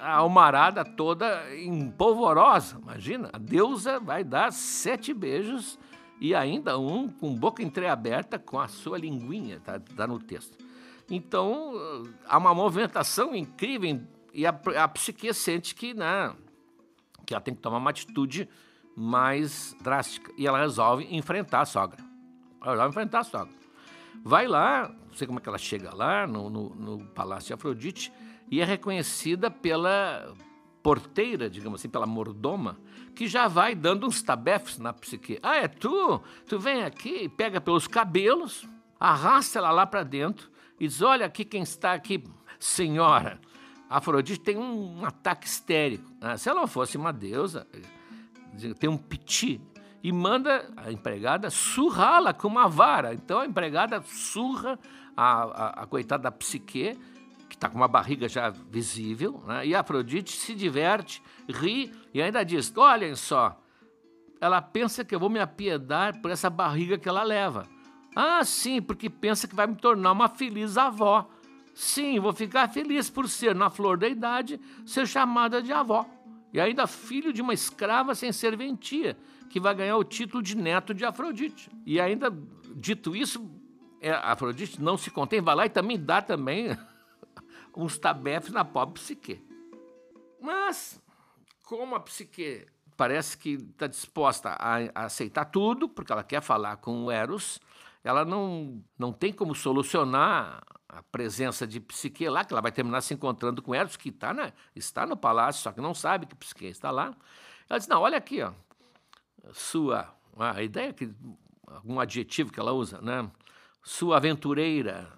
a almarada toda empolvorosa. Imagina, a deusa vai dar sete beijos e ainda um com boca entreaberta com a sua linguinha, tá, tá no texto. Então, há uma movimentação incrível e a, a psique sente que, né, que ela tem que tomar uma atitude mais drástica. E ela resolve enfrentar a sogra. Ela resolve enfrentar a sogra. Vai lá, não sei como é que ela chega lá, no, no, no Palácio de Afrodite, e é reconhecida pela porteira, digamos assim, pela mordoma, que já vai dando uns tabefes na psique. Ah, é tu? Tu vem aqui, pega pelos cabelos, arrasta ela lá para dentro e diz: Olha aqui quem está aqui, senhora. Afrodite tem um ataque histérico. Né? Se ela fosse uma deusa, tem um piti. E manda a empregada surrá-la com uma vara. Então a empregada surra a, a, a coitada da psique, que está com uma barriga já visível, né? e Afrodite se diverte, ri e ainda diz: Olhem só, ela pensa que eu vou me apiedar por essa barriga que ela leva. Ah, sim, porque pensa que vai me tornar uma feliz avó. Sim, vou ficar feliz por ser, na flor da idade, ser chamada de avó. E ainda filho de uma escrava sem serventia, que vai ganhar o título de neto de Afrodite. E ainda, dito isso, é, Afrodite não se contém, vai lá e também dá também [laughs] uns tabefes na pobre psique. Mas, como a psique parece que está disposta a, a aceitar tudo, porque ela quer falar com o Eros, ela não, não tem como solucionar a presença de Psique lá, que ela vai terminar se encontrando com Eros, que tá na, está no palácio, só que não sabe que Psique está lá. Ela diz: Não, olha aqui, ó, sua. A ideia que. algum adjetivo que ela usa, né? Sua aventureira.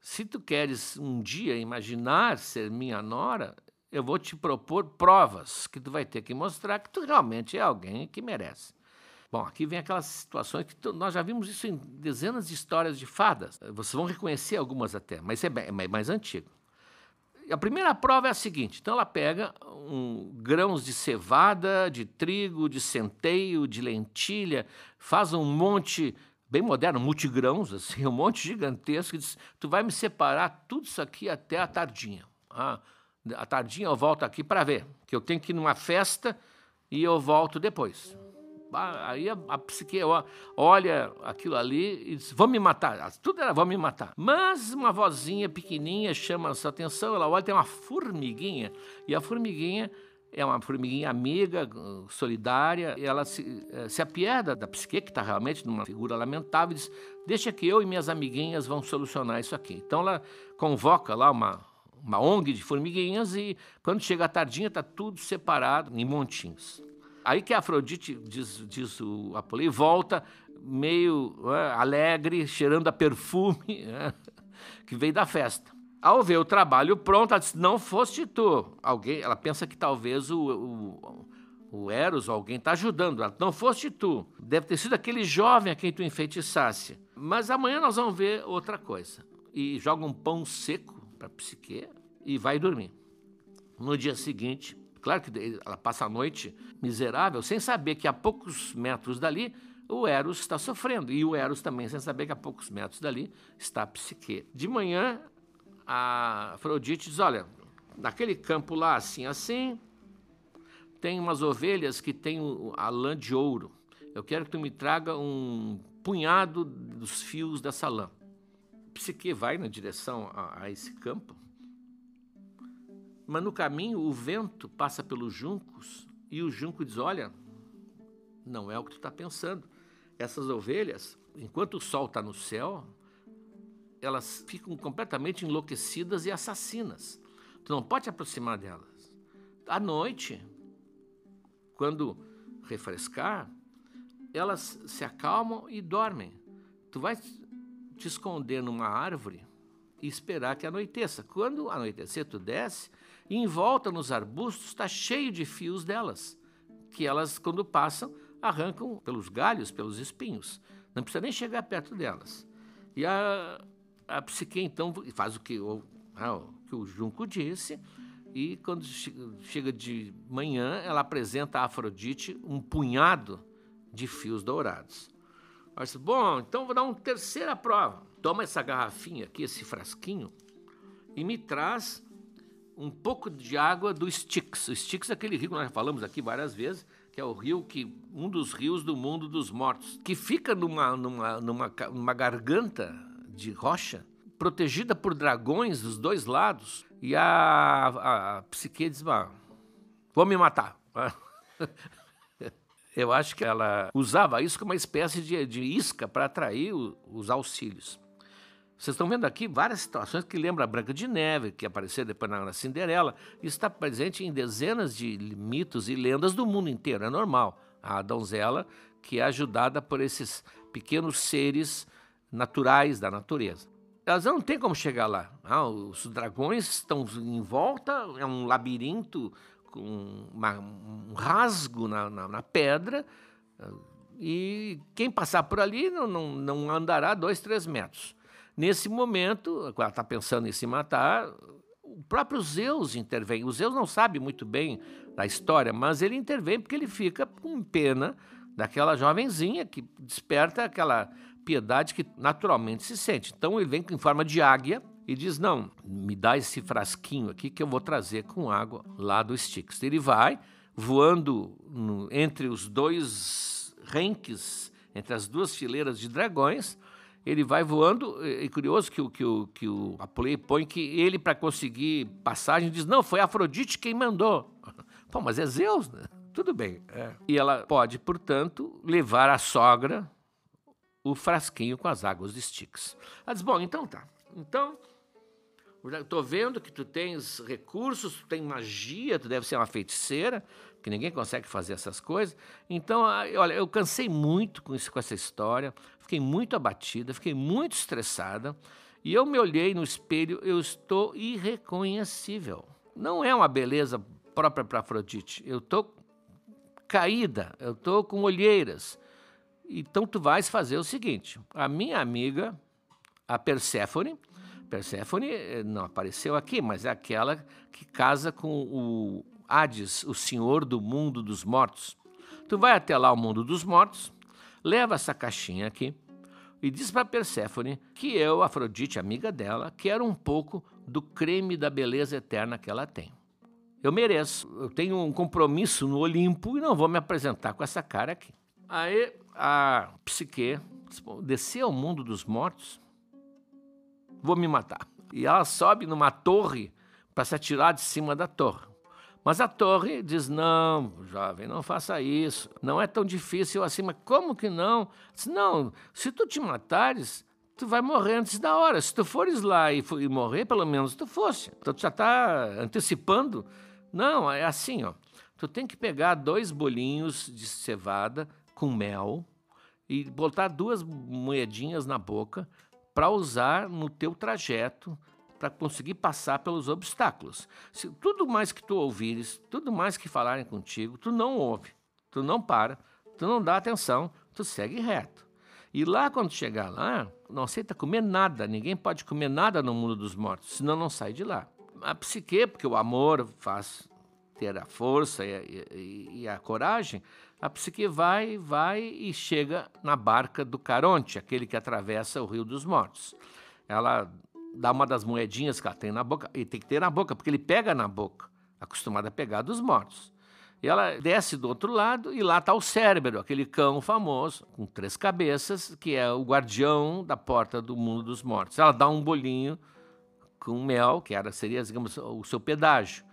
Se tu queres um dia imaginar ser minha nora, eu vou te propor provas que tu vai ter que mostrar que tu realmente é alguém que merece. Bom, aqui vem aquelas situações que nós já vimos isso em dezenas de histórias de fadas. Vocês vão reconhecer algumas até, mas é, bem, é mais antigo. A primeira prova é a seguinte: então ela pega um, grãos de cevada, de trigo, de centeio, de lentilha, faz um monte bem moderno, multigrãos, [laughs] assim, um monte gigantesco, e diz: Tu vai me separar tudo isso aqui até a tardinha. Ah, a tardinha eu volto aqui para ver, que eu tenho que ir numa festa e eu volto depois. Aí a, a psique olha aquilo ali e diz: Vão me matar. Tudo era: Vão me matar. Mas uma vozinha pequenininha chama a sua atenção. Ela olha, tem uma formiguinha. E a formiguinha é uma formiguinha amiga, solidária. E ela se, eh, se da psique, que está realmente numa figura lamentável, e diz: Deixa que eu e minhas amiguinhas vão solucionar isso aqui. Então ela convoca lá uma, uma ONG de formiguinhas e quando chega a tardinha está tudo separado em montinhos. Aí que a Afrodite, diz, diz o Apolo, volta meio é, alegre, cheirando a perfume [laughs] é, que veio da festa. Ao ver o trabalho pronto, ela diz: Não foste tu. Alguém, ela pensa que talvez o, o, o Eros, alguém está ajudando. Ela, não foste tu. Deve ter sido aquele jovem a quem tu enfeitiçasse. Mas amanhã nós vamos ver outra coisa. E joga um pão seco para Psique e vai dormir. No dia seguinte, Claro que ela passa a noite miserável, sem saber que a poucos metros dali o Eros está sofrendo. E o Eros também, sem saber que a poucos metros dali está a Psique. De manhã, a Afrodite diz: Olha, naquele campo lá, assim, assim, tem umas ovelhas que têm a lã de ouro. Eu quero que tu me traga um punhado dos fios dessa lã. Psique vai na direção a, a esse campo mas no caminho o vento passa pelos juncos e o junco diz: Olha, não é o que tu está pensando. Essas ovelhas, enquanto o sol está no céu, elas ficam completamente enlouquecidas e assassinas. Tu não pode te aproximar delas. À noite, quando refrescar, elas se acalmam e dormem. Tu vai te esconder numa árvore e esperar que anoiteça. Quando anoitecer, tu desce e em volta nos arbustos está cheio de fios delas, que elas, quando passam, arrancam pelos galhos, pelos espinhos. Não precisa nem chegar perto delas. E a, a psique, então, faz o que o, ah, o, que o Junco disse, e quando chega de manhã, ela apresenta a Afrodite um punhado de fios dourados. Ela bom, então vou dar uma terceira prova. Toma essa garrafinha aqui, esse frasquinho, e me traz um pouco de água do Styx. O Styx é aquele rio que nós já falamos aqui várias vezes, que é o rio que um dos rios do mundo dos mortos, que fica numa, numa, numa, numa garganta de rocha, protegida por dragões dos dois lados. E a, a, a psique diz: vou me matar. [laughs] Eu acho que ela usava isso como uma espécie de, de isca para atrair os auxílios. Vocês estão vendo aqui várias situações que lembram a Branca de Neve, que apareceu depois na Cinderela. Isso está presente em dezenas de mitos e lendas do mundo inteiro, é normal. A donzela que é ajudada por esses pequenos seres naturais da natureza. Elas não têm como chegar lá. Ah, os dragões estão em volta, é um labirinto com uma, um rasgo na, na, na pedra, e quem passar por ali não, não, não andará dois, três metros. Nesse momento, ela está pensando em se matar, o próprio Zeus intervém. O Zeus não sabe muito bem da história, mas ele intervém porque ele fica com pena daquela jovenzinha que desperta aquela piedade que naturalmente se sente. Então ele vem em forma de águia e diz: Não, me dá esse frasquinho aqui que eu vou trazer com água lá do Styx. Ele vai voando no, entre os dois renques, entre as duas fileiras de dragões ele vai voando. É curioso que o, que o, que o Apolê põe que ele, para conseguir passagem, diz: Não, foi Afrodite quem mandou. [laughs] Pô, mas é Zeus, né? Tudo bem. É. E ela pode, portanto, levar a sogra o frasquinho com as águas de Styx. Ela diz: Bom, então tá. Então, estou vendo que tu tens recursos, tu tem magia, tu deve ser uma feiticeira, que ninguém consegue fazer essas coisas. Então, olha, eu cansei muito com, isso, com essa história fiquei muito abatida, fiquei muito estressada. E eu me olhei no espelho, eu estou irreconhecível. Não é uma beleza própria para Afrodite. Eu estou caída, eu estou com olheiras. Então tu vais fazer o seguinte: a minha amiga, a Perséfone, Perséfone eh, não apareceu aqui, mas é aquela que casa com o Hades, o senhor do mundo dos mortos. Tu vai até lá o mundo dos mortos, leva essa caixinha aqui e diz para Perséfone que eu, Afrodite, amiga dela, quero um pouco do creme da beleza eterna que ela tem. Eu mereço, eu tenho um compromisso no Olimpo e não vou me apresentar com essa cara aqui. Aí a psique descer ao mundo dos mortos, vou me matar. E ela sobe numa torre para se atirar de cima da torre. Mas a torre diz: não, jovem, não faça isso. Não é tão difícil assim. Mas como que não? Diz, não, se tu te matares, tu vai morrer antes da hora. Se tu fores lá e, e morrer, pelo menos tu fosse. Então tu já está antecipando. Não, é assim, ó. Tu tem que pegar dois bolinhos de cevada com mel e botar duas moedinhas na boca para usar no teu trajeto para conseguir passar pelos obstáculos. Se tudo mais que tu ouvires, tudo mais que falarem contigo, tu não ouve, tu não para, tu não dá atenção, tu segue reto. E lá, quando chegar lá, não aceita comer nada, ninguém pode comer nada no mundo dos mortos, senão não sai de lá. A psique, porque o amor faz ter a força e, e, e a coragem, a psique vai, vai e chega na barca do Caronte, aquele que atravessa o Rio dos Mortos. Ela dá uma das moedinhas que ela tem na boca, e tem que ter na boca, porque ele pega na boca, acostumado a pegar dos mortos. E ela desce do outro lado e lá está o Cérebro, aquele cão famoso, com três cabeças, que é o guardião da porta do mundo dos mortos. Ela dá um bolinho com mel, que era, seria, digamos, o seu pedágio.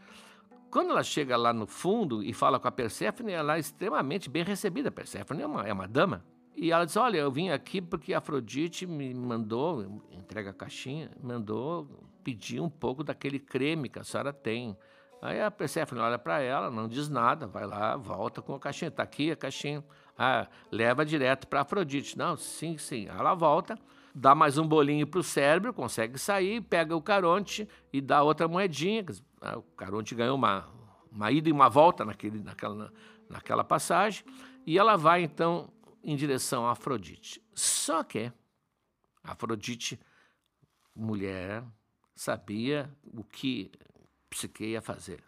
Quando ela chega lá no fundo e fala com a Perséfone, ela é extremamente bem recebida. A Perséfone é uma, é uma dama. E ela diz: Olha, eu vim aqui porque Afrodite me mandou, entrega a caixinha, mandou pedir um pouco daquele creme que a senhora tem. Aí a Persephone olha para ela, não diz nada, vai lá, volta com a caixinha. Está aqui a caixinha. Ah, leva direto para Afrodite. Não, sim, sim. Ela volta, dá mais um bolinho para o cérebro, consegue sair, pega o Caronte e dá outra moedinha. Ah, o Caronte ganhou uma, uma ida e uma volta naquele, naquela, naquela passagem. E ela vai então em direção a Afrodite. Só que Afrodite, mulher, sabia o que Psique ia fazer.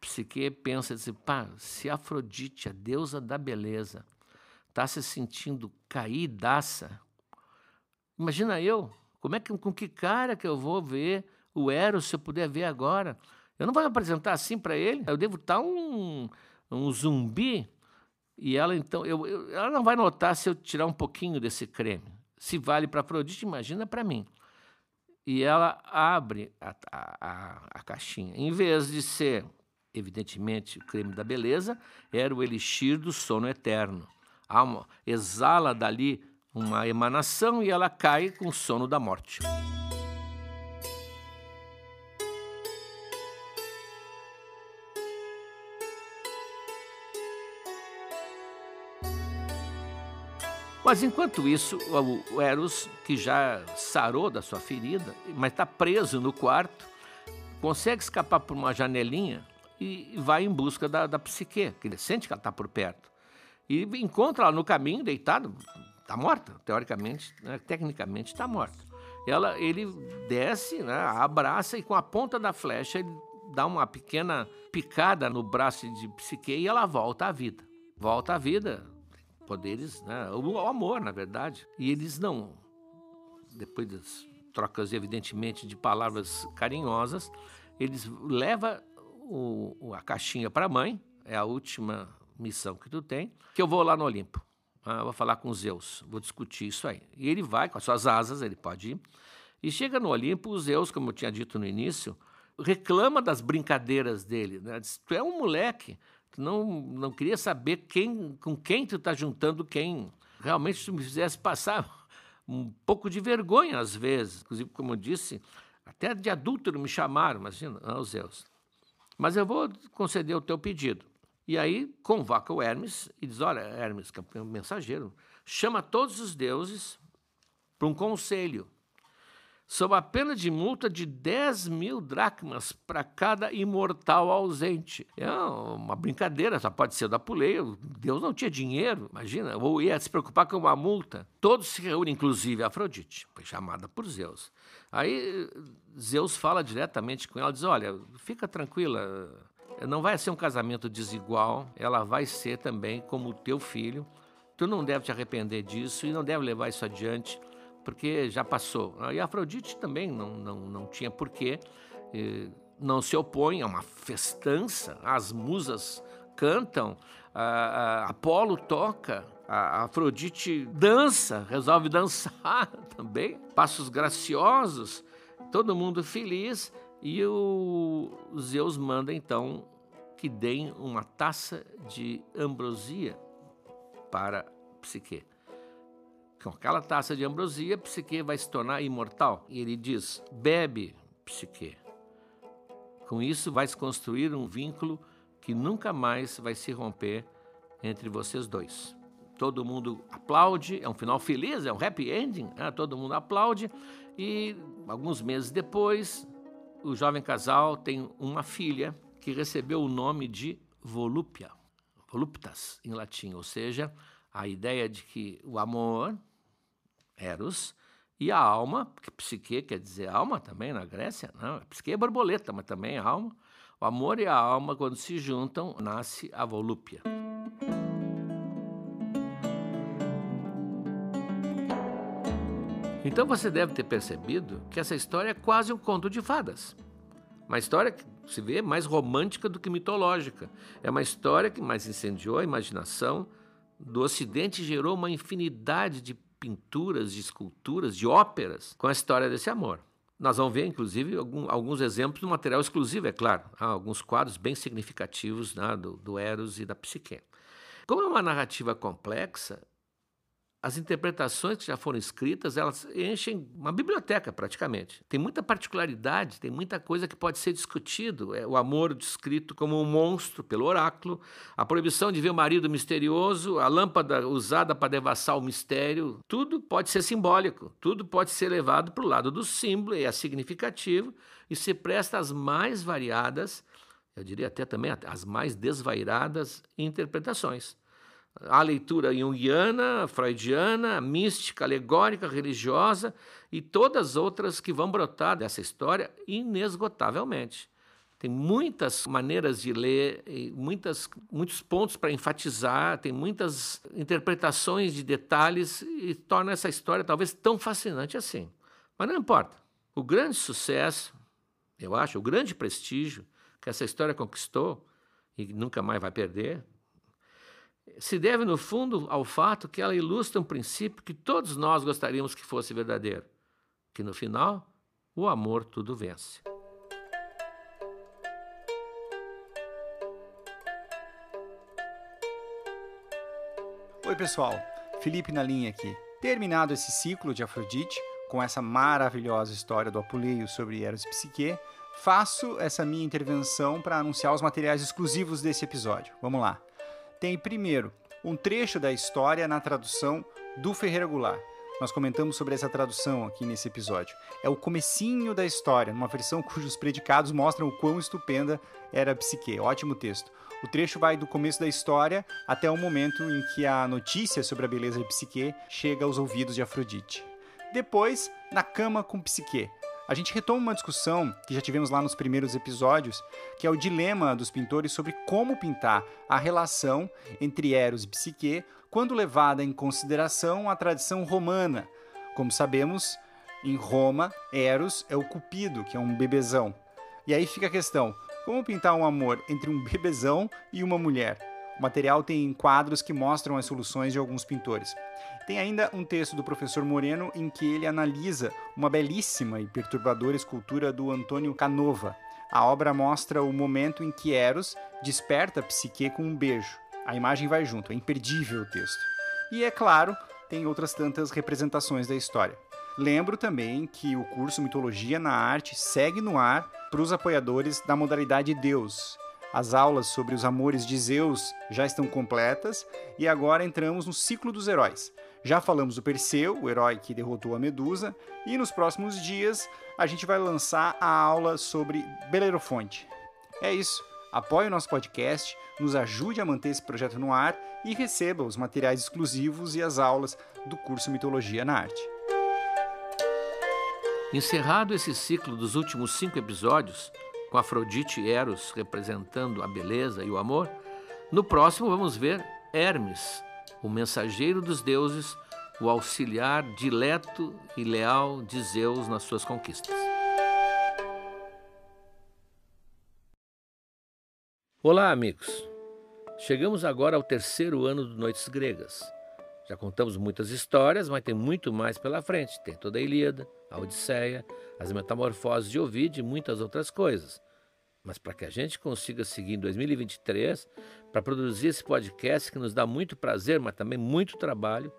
Psique pensa assim, pá, se Afrodite, a deusa da beleza, está se sentindo caídaça, imagina eu, como é que, com que cara que eu vou ver o Eros se eu puder ver agora? Eu não vou me apresentar assim para ele, eu devo estar tá um, um zumbi e ela então, eu, eu, ela não vai notar se eu tirar um pouquinho desse creme. Se vale para Afrodite, imagina para mim. E ela abre a, a, a, caixinha. Em vez de ser, evidentemente, o creme da beleza, era o elixir do sono eterno. Uma, exala dali uma emanação e ela cai com o sono da morte. Mas enquanto isso, o Eros, que já sarou da sua ferida, mas está preso no quarto, consegue escapar por uma janelinha e vai em busca da, da psique, que ele sente que ela está por perto. E encontra ela no caminho, deitada, está morta, teoricamente, né, tecnicamente está morta. Ela, ele desce, né, abraça e com a ponta da flecha ele dá uma pequena picada no braço de psique e ela volta à vida. Volta à vida, poderes, né? o, amor, na verdade. E eles não, depois das trocas, evidentemente, de palavras carinhosas, eles levam o, a caixinha para a mãe, é a última missão que tu tem, que eu vou lá no Olimpo. Ah, vou falar com Zeus, vou discutir isso aí. E ele vai, com as suas asas, ele pode ir. E chega no Olimpo, o Zeus, como eu tinha dito no início, reclama das brincadeiras dele. Né? Diz, tu é um moleque, Não, não queria saber quem, com quem tu está juntando quem. Realmente tu me fizesse passar um pouco de vergonha às vezes. Inclusive, como eu disse, até de adúltero me chamaram, imagina, não, Zeus. Mas eu vou conceder o teu pedido. E aí convoca o Hermes e diz: Olha, Hermes, que é o mensageiro, chama todos os deuses para um conselho. Sob a pena de multa de 10 mil dracmas para cada imortal ausente. É uma brincadeira, só pode ser da Puleia. Deus não tinha dinheiro, imagina, ou ia se preocupar com uma multa. Todos se reúnem, inclusive Afrodite, foi chamada por Zeus. Aí Zeus fala diretamente com ela, diz: Olha, fica tranquila, não vai ser um casamento desigual, ela vai ser também como o teu filho. Tu não deve te arrepender disso e não deve levar isso adiante porque já passou. E Afrodite também não, não, não tinha porquê, não se opõe, é uma festança, as musas cantam, a, a Apolo toca, a Afrodite dança, resolve [laughs] dançar também, passos graciosos, todo mundo feliz, e o Zeus manda então que deem uma taça de ambrosia para Psique. Com aquela taça de ambrosia, Psique vai se tornar imortal. E ele diz: bebe, Psique. Com isso, vai se construir um vínculo que nunca mais vai se romper entre vocês dois. Todo mundo aplaude, é um final feliz, é um happy ending, né? todo mundo aplaude. E alguns meses depois, o jovem casal tem uma filha que recebeu o nome de Volúpia, voluptas em latim, ou seja, a ideia de que o amor Eros, e a alma, que psique quer dizer alma também na Grécia, não, psique é borboleta, mas também é alma. O amor e a alma, quando se juntam, nasce a volúpia. Então você deve ter percebido que essa história é quase um conto de fadas. Uma história que se vê mais romântica do que mitológica. É uma história que mais incendiou a imaginação do Ocidente e gerou uma infinidade de pinturas, de esculturas, de óperas com a história desse amor. Nós vamos ver, inclusive, algum, alguns exemplos do material exclusivo, é claro. Há alguns quadros bem significativos né, do, do Eros e da Psique. Como é uma narrativa complexa, as interpretações que já foram escritas, elas enchem uma biblioteca praticamente. Tem muita particularidade, tem muita coisa que pode ser discutido. É o amor descrito como um monstro pelo oráculo, a proibição de ver o marido misterioso, a lâmpada usada para devassar o mistério, tudo pode ser simbólico, tudo pode ser levado para o lado do símbolo e é significativo e se presta às mais variadas, eu diria até também às mais desvairadas interpretações a leitura junguiana, freudiana, mística, alegórica, religiosa e todas as outras que vão brotar dessa história inesgotavelmente. Tem muitas maneiras de ler, muitas, muitos pontos para enfatizar, tem muitas interpretações de detalhes e torna essa história talvez tão fascinante assim. Mas não importa. O grande sucesso, eu acho, o grande prestígio que essa história conquistou e nunca mais vai perder, se deve, no fundo, ao fato que ela ilustra um princípio que todos nós gostaríamos que fosse verdadeiro: que no final, o amor tudo vence. Oi, pessoal. Felipe na linha aqui. Terminado esse ciclo de Afrodite, com essa maravilhosa história do Apuleio sobre Eros e Psique, faço essa minha intervenção para anunciar os materiais exclusivos desse episódio. Vamos lá tem primeiro um trecho da história na tradução do Ferreira Goulart. Nós comentamos sobre essa tradução aqui nesse episódio. É o comecinho da história, numa versão [laughs] cujos predicados mostram o quão estupenda era a psique. Ótimo texto. O trecho vai do começo da história até o momento em que a notícia sobre a beleza de Psique chega aos ouvidos de Afrodite. Depois, na cama com Psique, a gente retoma uma discussão que já tivemos lá nos primeiros episódios, que é o dilema dos pintores sobre como pintar a relação entre Eros e Psique quando levada em consideração a tradição romana. Como sabemos, em Roma, Eros é o cupido, que é um bebezão. E aí fica a questão: como pintar um amor entre um bebezão e uma mulher? O material tem quadros que mostram as soluções de alguns pintores. Tem ainda um texto do professor Moreno em que ele analisa uma belíssima e perturbadora escultura do Antônio Canova. A obra mostra o momento em que Eros desperta Psique com um beijo. A imagem vai junto, é imperdível o texto. E é claro, tem outras tantas representações da história. Lembro também que o curso Mitologia na Arte segue no ar para os apoiadores da modalidade Deus. As aulas sobre os amores de Zeus já estão completas e agora entramos no ciclo dos heróis. Já falamos do Perseu, o herói que derrotou a Medusa, e nos próximos dias a gente vai lançar a aula sobre Belerofonte. É isso. Apoie o nosso podcast, nos ajude a manter esse projeto no ar e receba os materiais exclusivos e as aulas do curso Mitologia na Arte. Encerrado esse ciclo dos últimos cinco episódios, com Afrodite e Eros representando a beleza e o amor, no próximo vamos ver Hermes, o mensageiro dos deuses, o auxiliar dileto e leal de Zeus nas suas conquistas. Olá, amigos! Chegamos agora ao terceiro ano do Noites Gregas. Já contamos muitas histórias, mas tem muito mais pela frente. Tem toda a Ilíada, a Odisseia, as Metamorfoses de Ovid e muitas outras coisas. Mas para que a gente consiga seguir em 2023, para produzir esse podcast que nos dá muito prazer, mas também muito trabalho,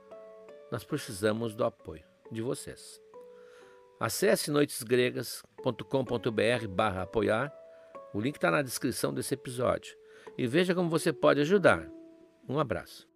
nós precisamos do apoio de vocês. Acesse noitesgregas.com.br barra apoiar, o link está na descrição desse episódio, e veja como você pode ajudar. Um abraço.